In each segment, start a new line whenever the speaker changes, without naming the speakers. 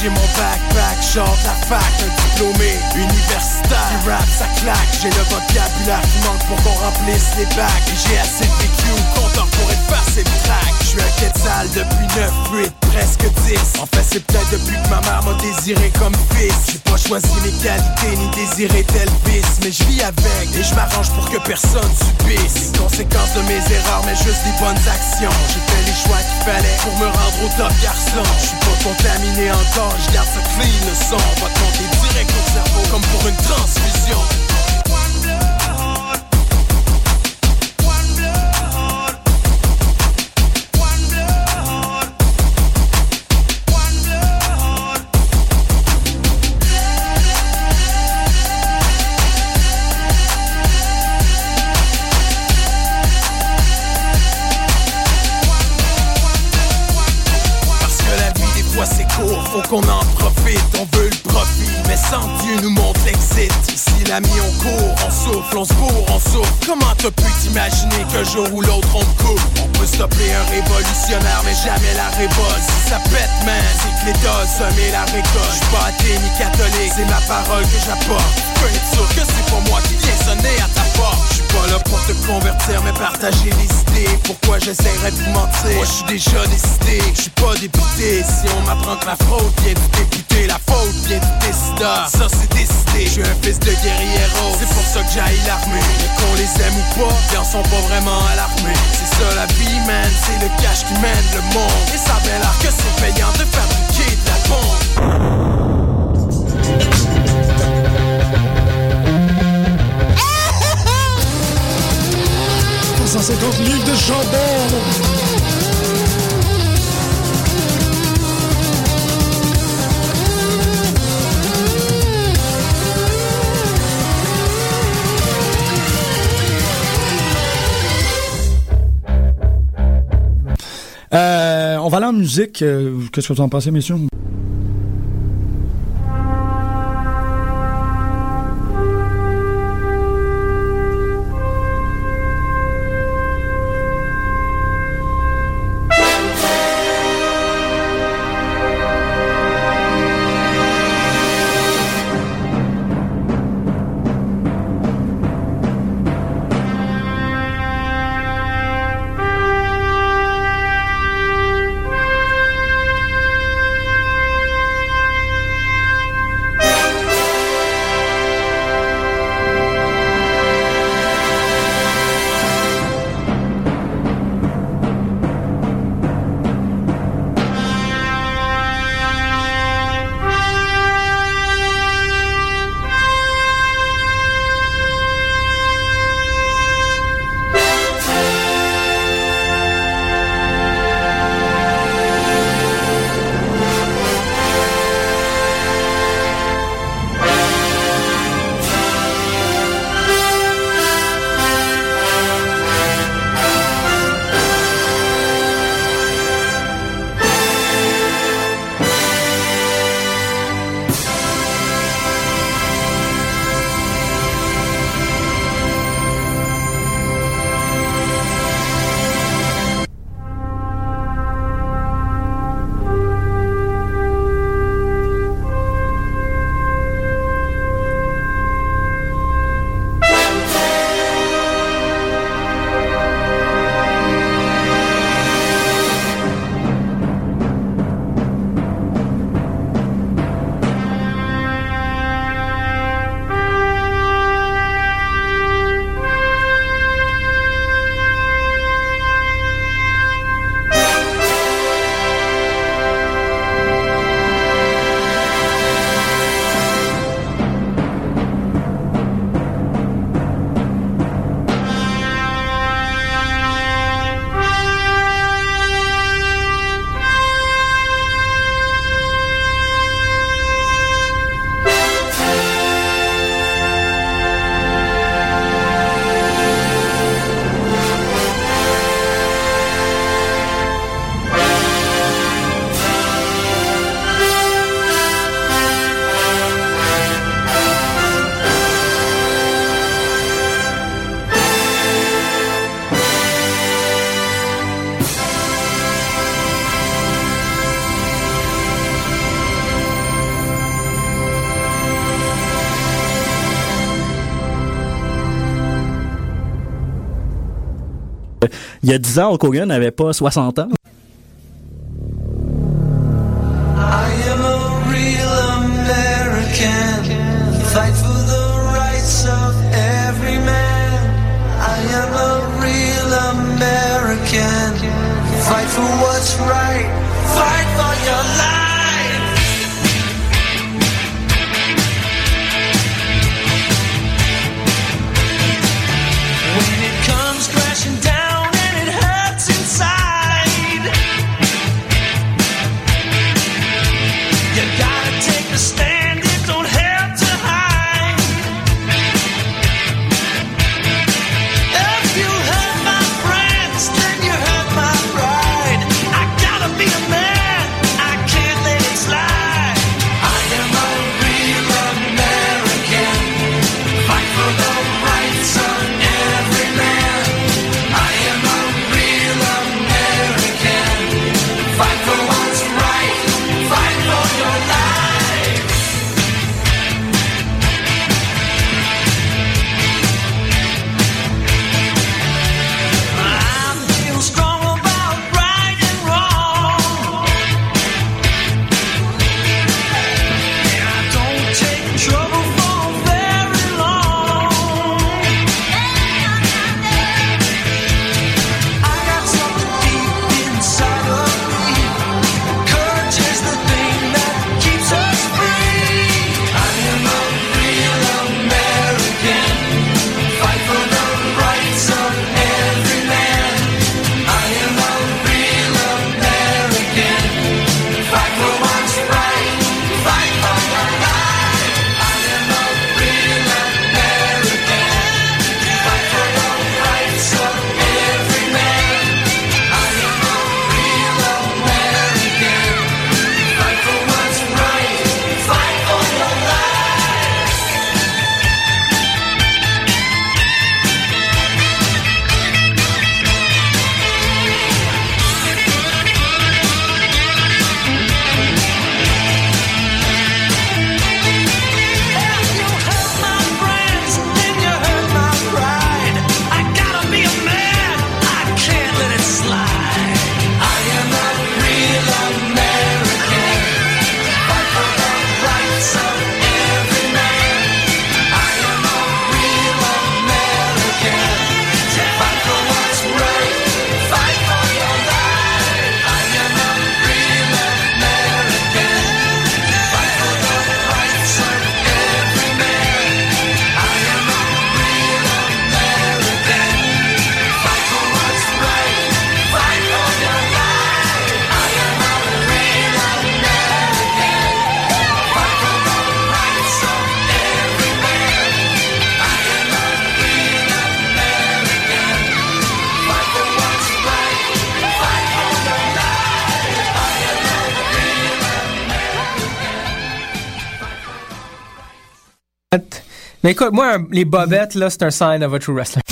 J'ai mon la fac, un diplômé universitaire. Du rap, ça claque, j'ai le vocabulaire qui manque pour qu'on remplisse les bacs. J'ai assez de vécu compteur pour passé le track. Je suis un quetzal depuis 9, 8, presque 10. En fait, c'est peut-être depuis que ma mère m'a désiré comme fils. J'ai pas choisi mes qualités ni désiré tel vice. Mais je vis avec et je m'arrange pour que personne subisse. Les conséquences de mes erreurs, mais juste des bonnes actions. J'ai fait les choix qu'il fallait pour me rendre au top garçon. Je suis pas contaminé encore, je garde ce clean le son. Va te monter direct au cerveau comme pour une transfusion. qu'on en on veut le profit, mais sans Dieu nous montre l'exit. Ici l'ami on court, on souffle, on se bourre, on souffle. Comment t'as pu t'imaginer qu'un jour ou l'autre on coupe? On peut stopper un révolutionnaire, mais jamais la révolte. Si ça pète, man, c'est que l'État semer la récolte. J'suis pas athée ni catholique, c'est ma parole que j'apporte. Peux être sûr que c'est pour moi qui viens sonner à ta porte. J'suis pas là pour te convertir, mais partager les idées. Pourquoi j'essaierais de vous mentir? Moi j'suis déjà décidé, j'suis pas député. Si on m'apprend que la fraude vient du député, la faute vient du décideur. Ça c'est décidé, j'suis un fils de guerriero. C'est pour ça que j'aille l'armée. Mais qu'on les aime ou pas, ils en sont pas vraiment alarmés. C'est ça la vie, man, c'est le cash qui mène le monde. Et ça avait l'air que c'est payant de fabriquer de la bombe.
150 livres de chambon Euh, on va aller en musique. Euh, qu'est-ce que vous en pensez, messieurs?
il y a 10 ans, Hulk Hogan n'avait pas 60 ans.
Écoute, moi, les bobettes, là, c'est un sign of a true wrestler.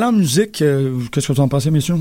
Parlant musique, euh, qu'est-ce que vous en pensez, messieurs?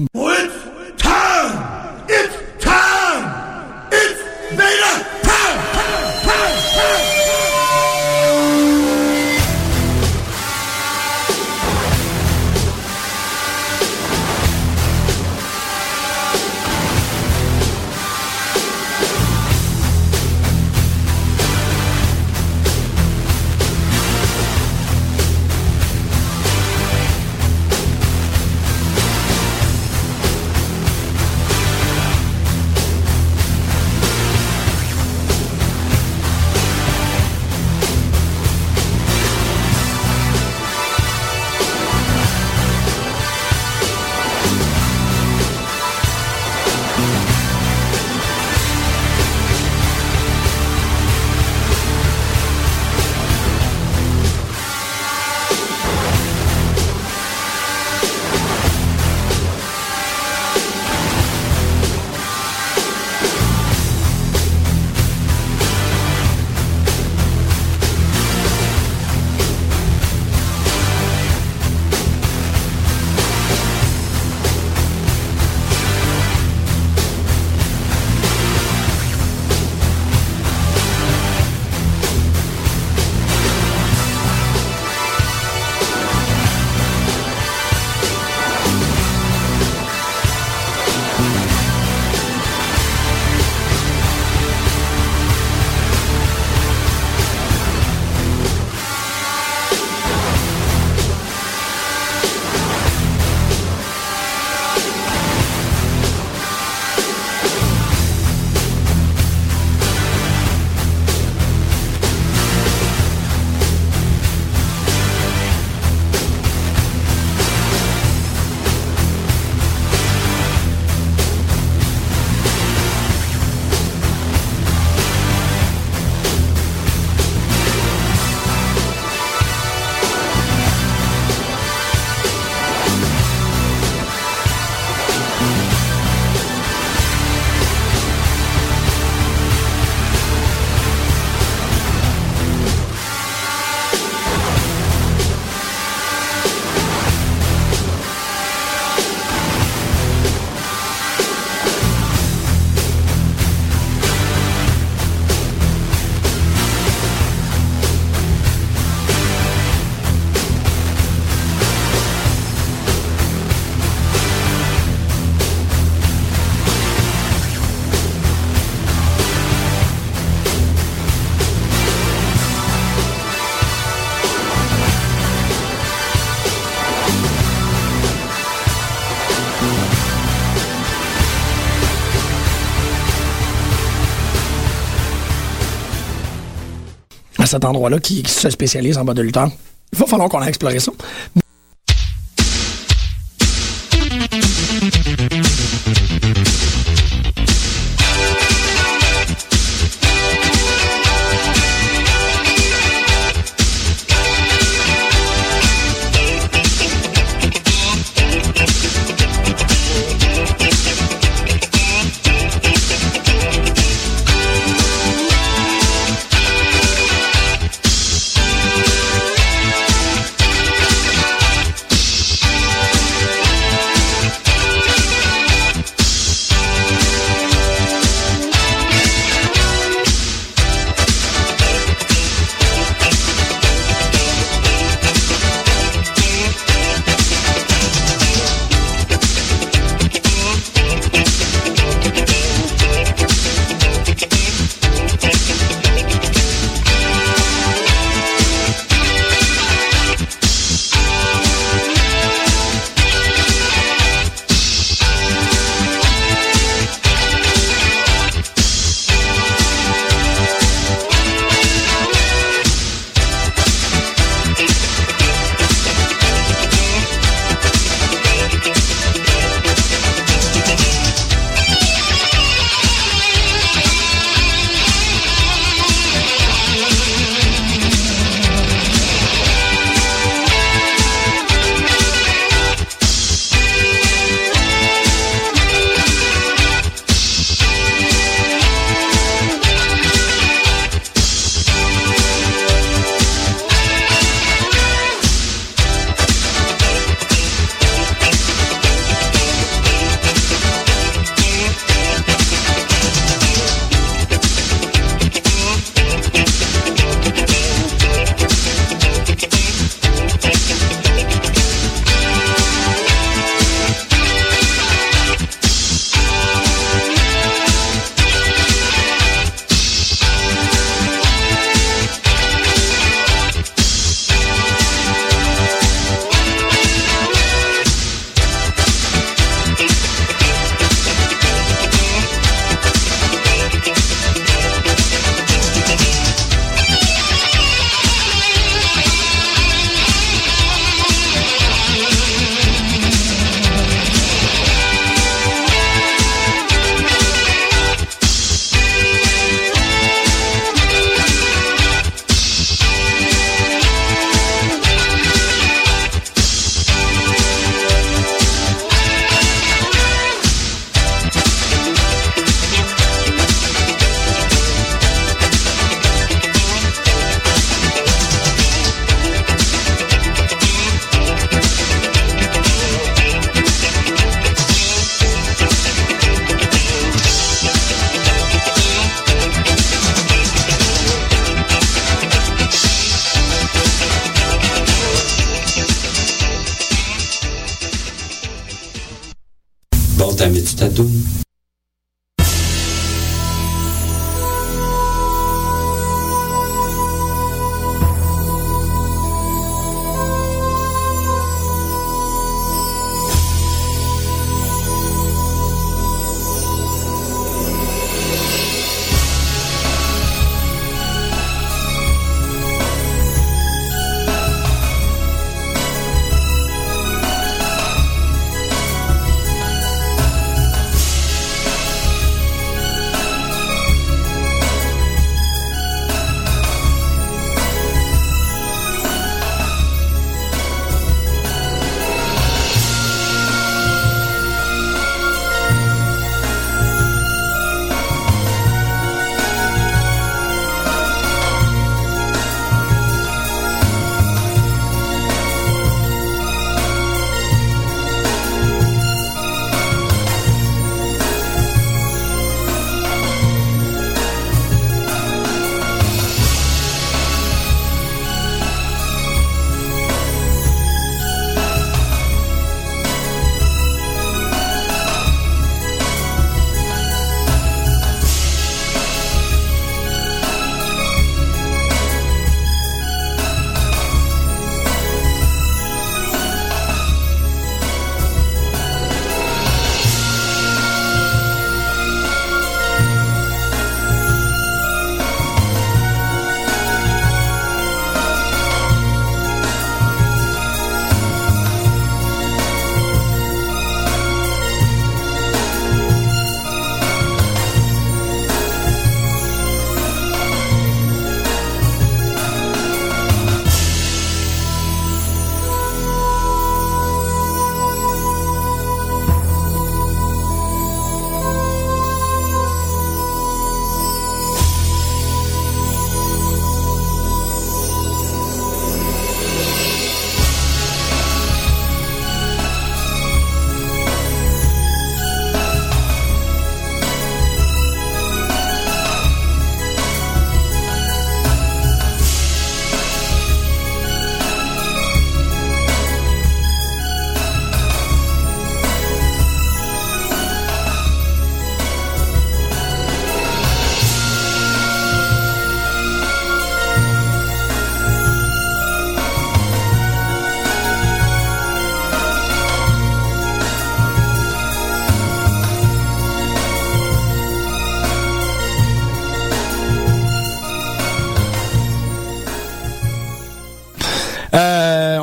Cet endroit-là qui, se spécialise en bas de lutteur. Il va falloir qu'on aille explorer ça.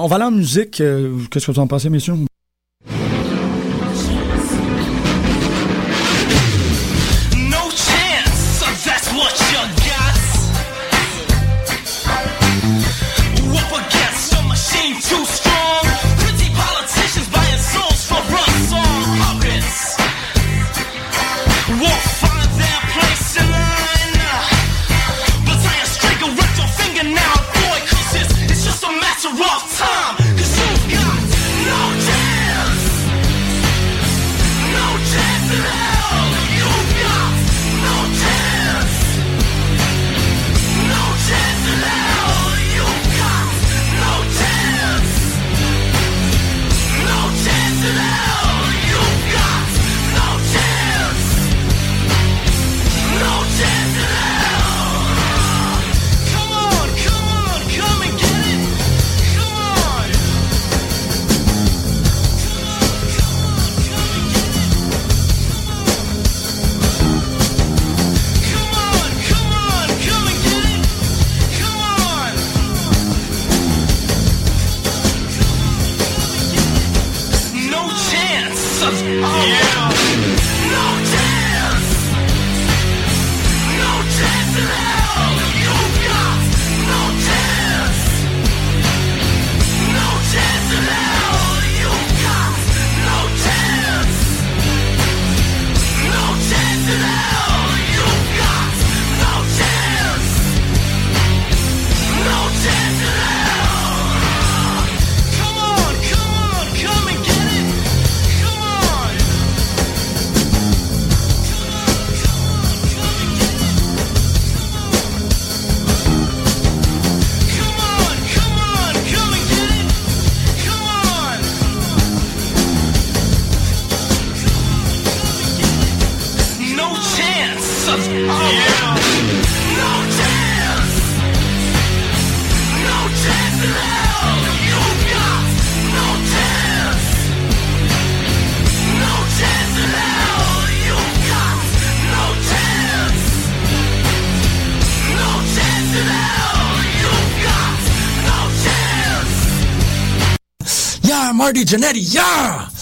on va musique. Euh, qu'est-ce que vous en pensez, messieurs?
Marty Janetti, yeah!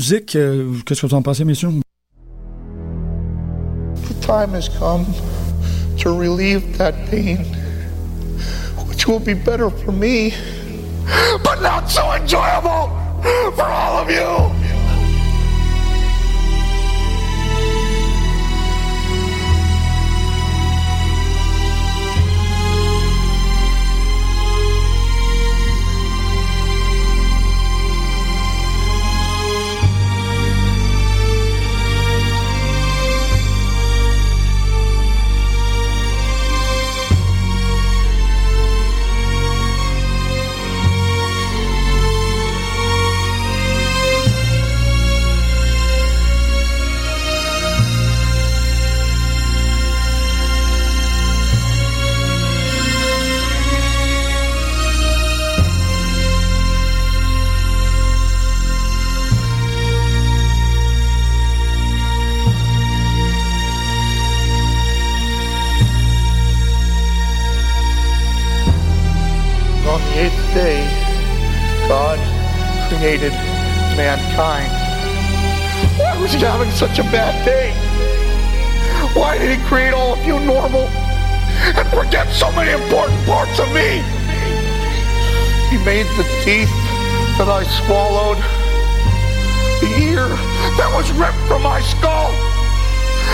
Musique. Euh, Qu'est-ce que vous en pensez, messieurs?
The time has come to relieve that pain, which will be better for me, but not so enjoyable for all of you. Was having such a bad day? Why did he create all of you normal and forget so many important parts of me? He made the teeth that I swallowed, the ear that was ripped from my skull,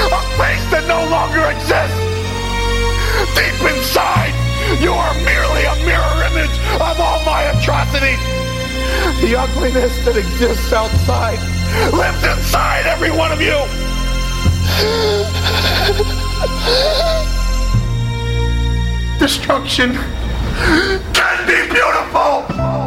a face that no longer exists. Deep inside, you are merely a mirror image of all my atrocities. The ugliness that exists outside lives inside every one of you. Destruction can be beautiful.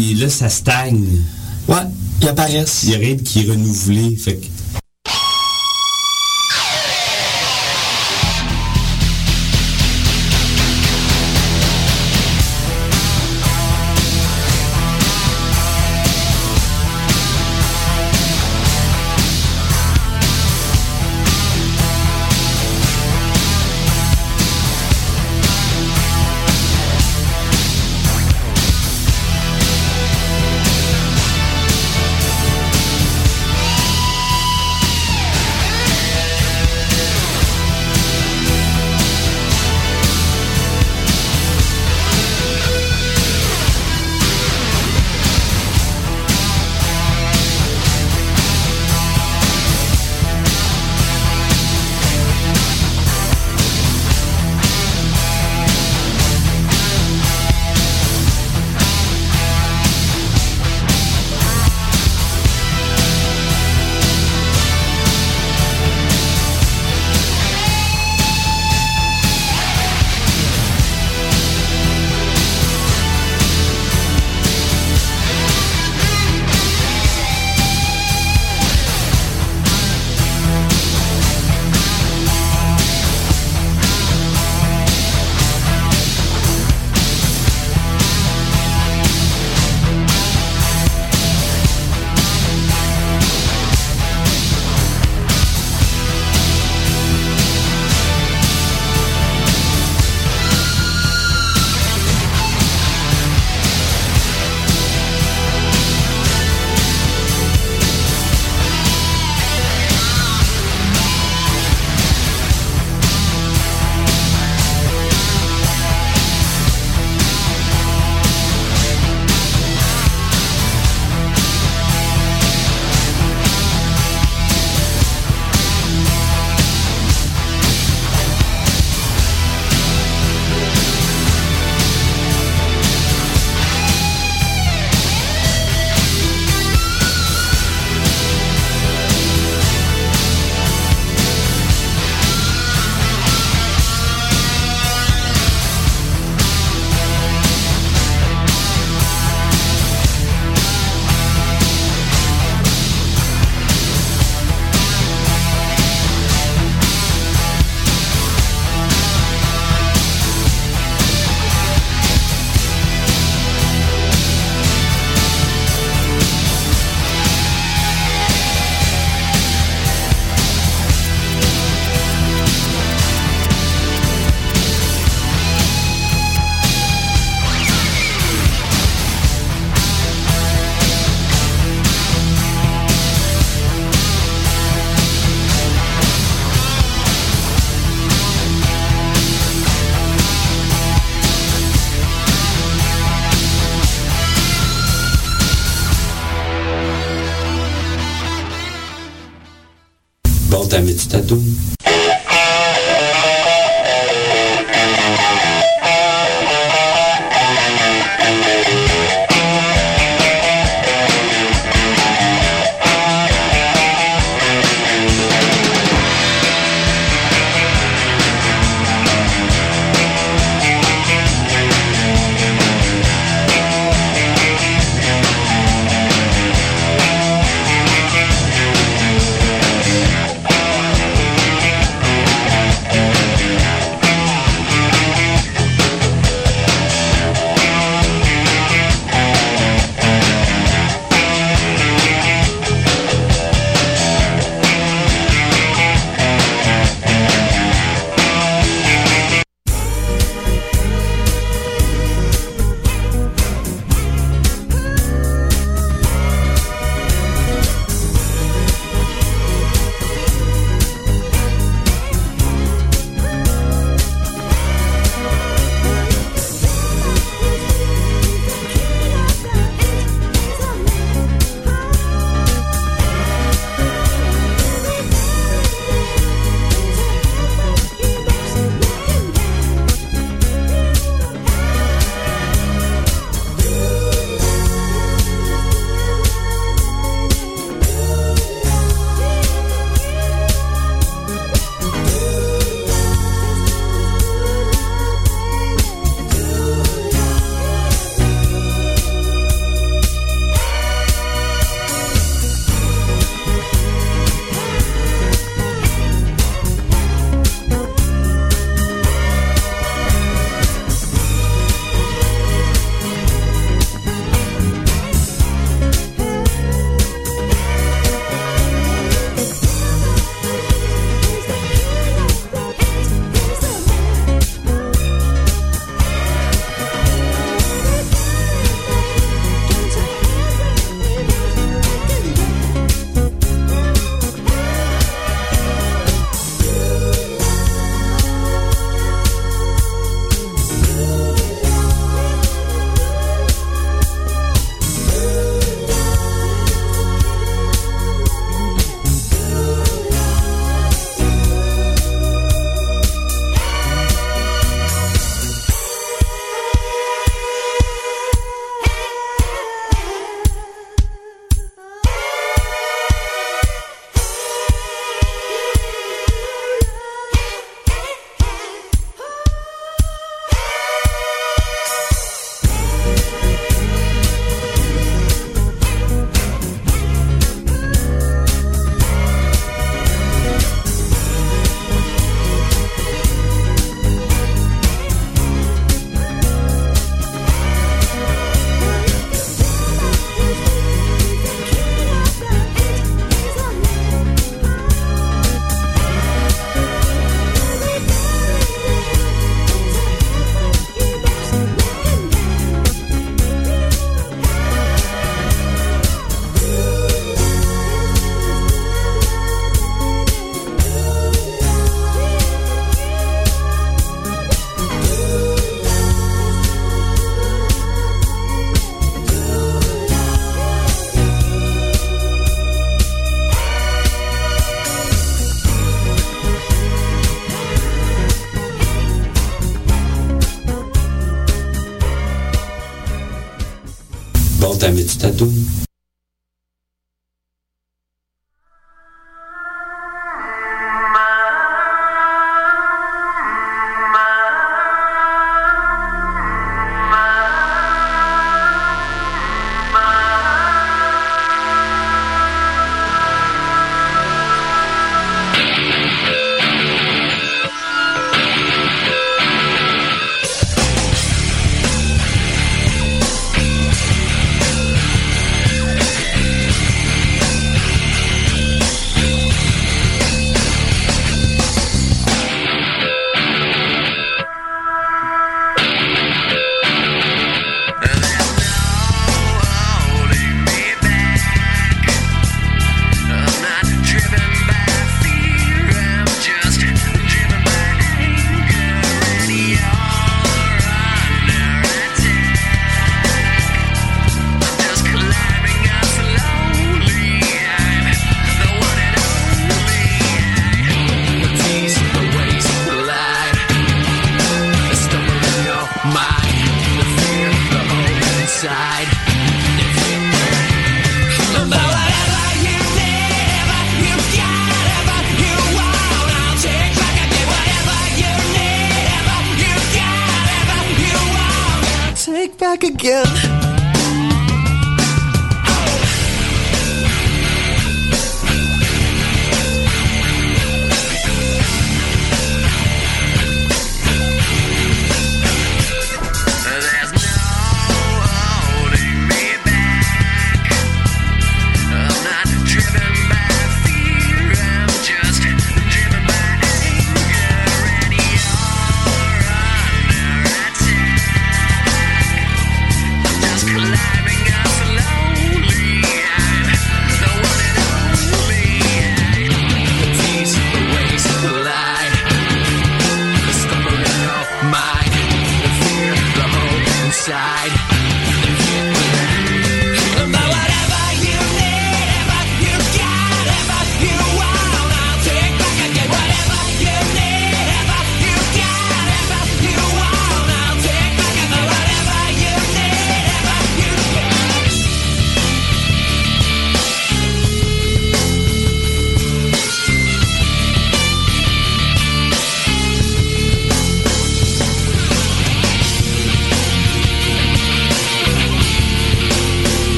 Et là, ça stagne.
Ouais, ils apparaissent.
Il y a rien qui est renouvelé. Fait que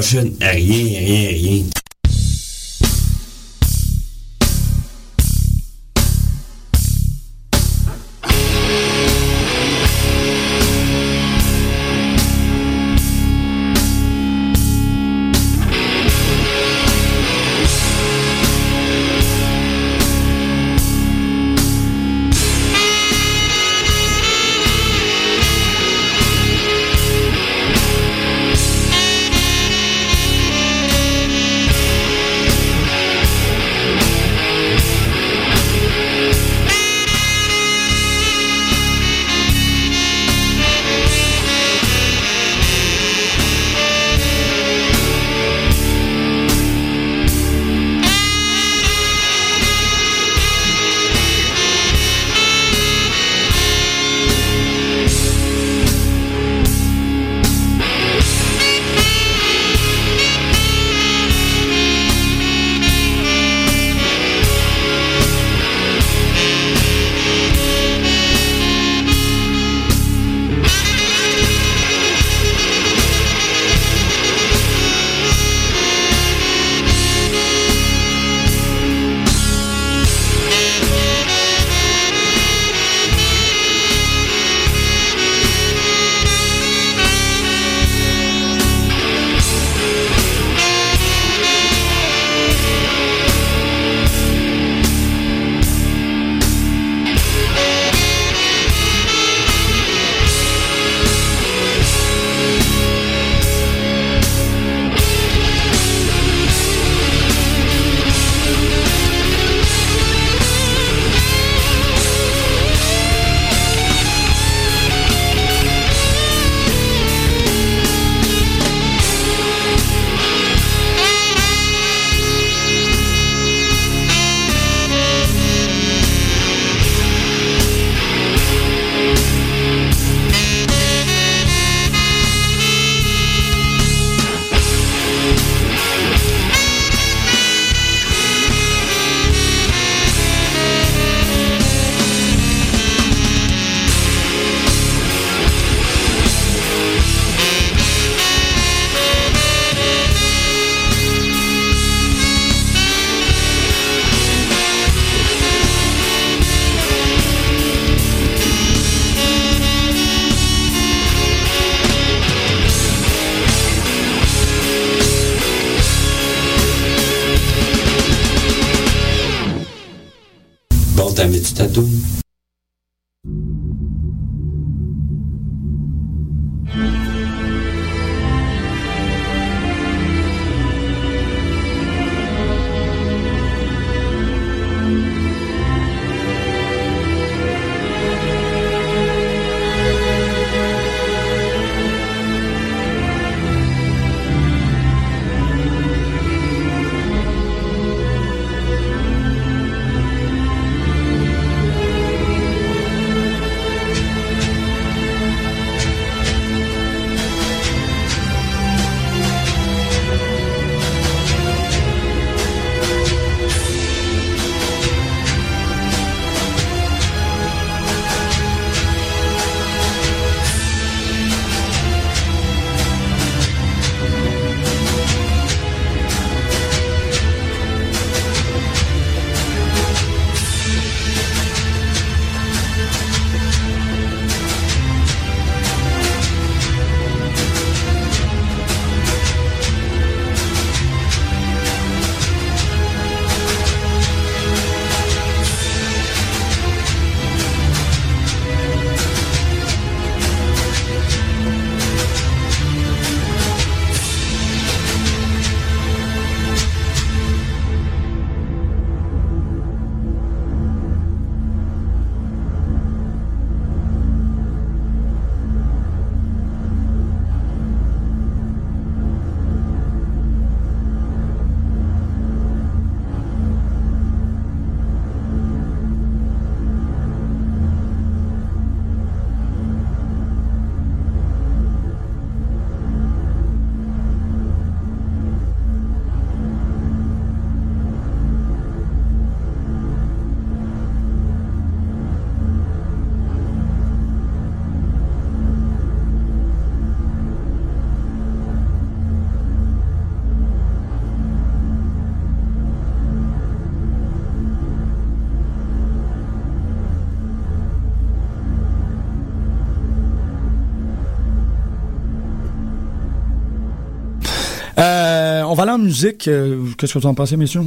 rien, rien, rien.
Musique. Euh, Qu'est-ce que vous en pensez, messieurs?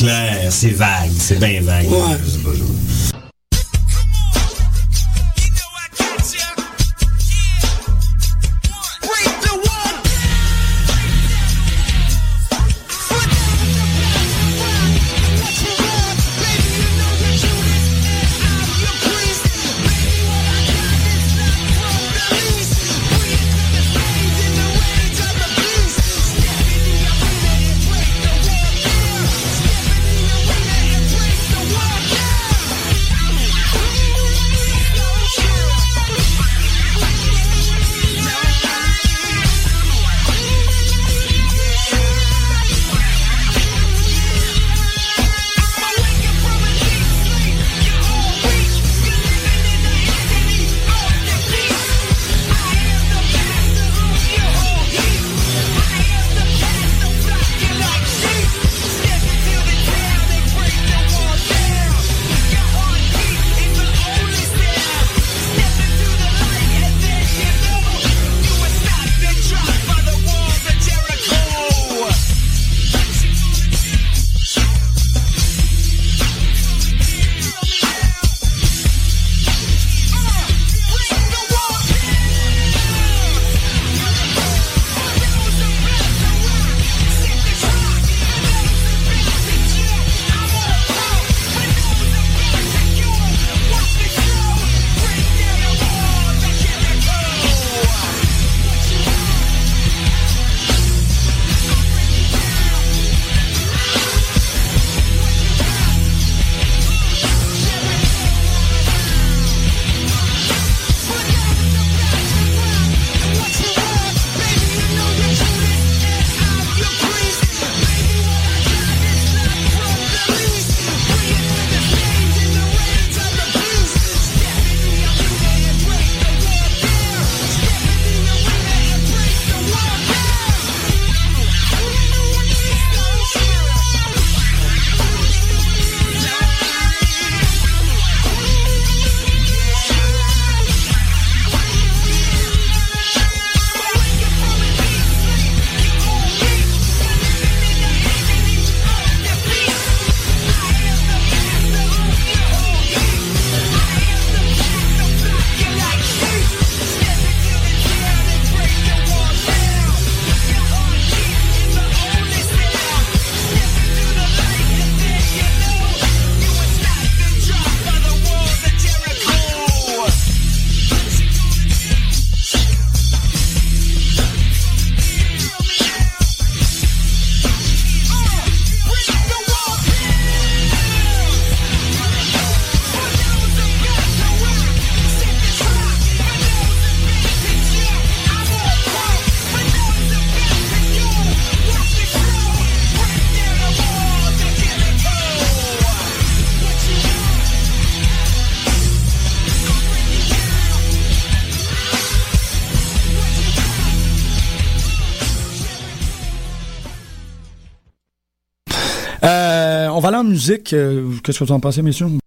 clair, c'est vague, c'est bien vague.
musique, euh, qu'est-ce que vous en pensez, messieurs?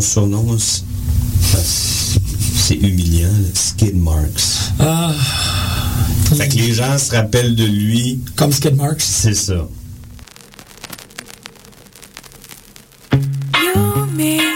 son surnom, c'est humiliant, Skid Marks.
Ah.
Fait que les gens se rappellent de lui.
Comme Skid Marks?
C'est ça.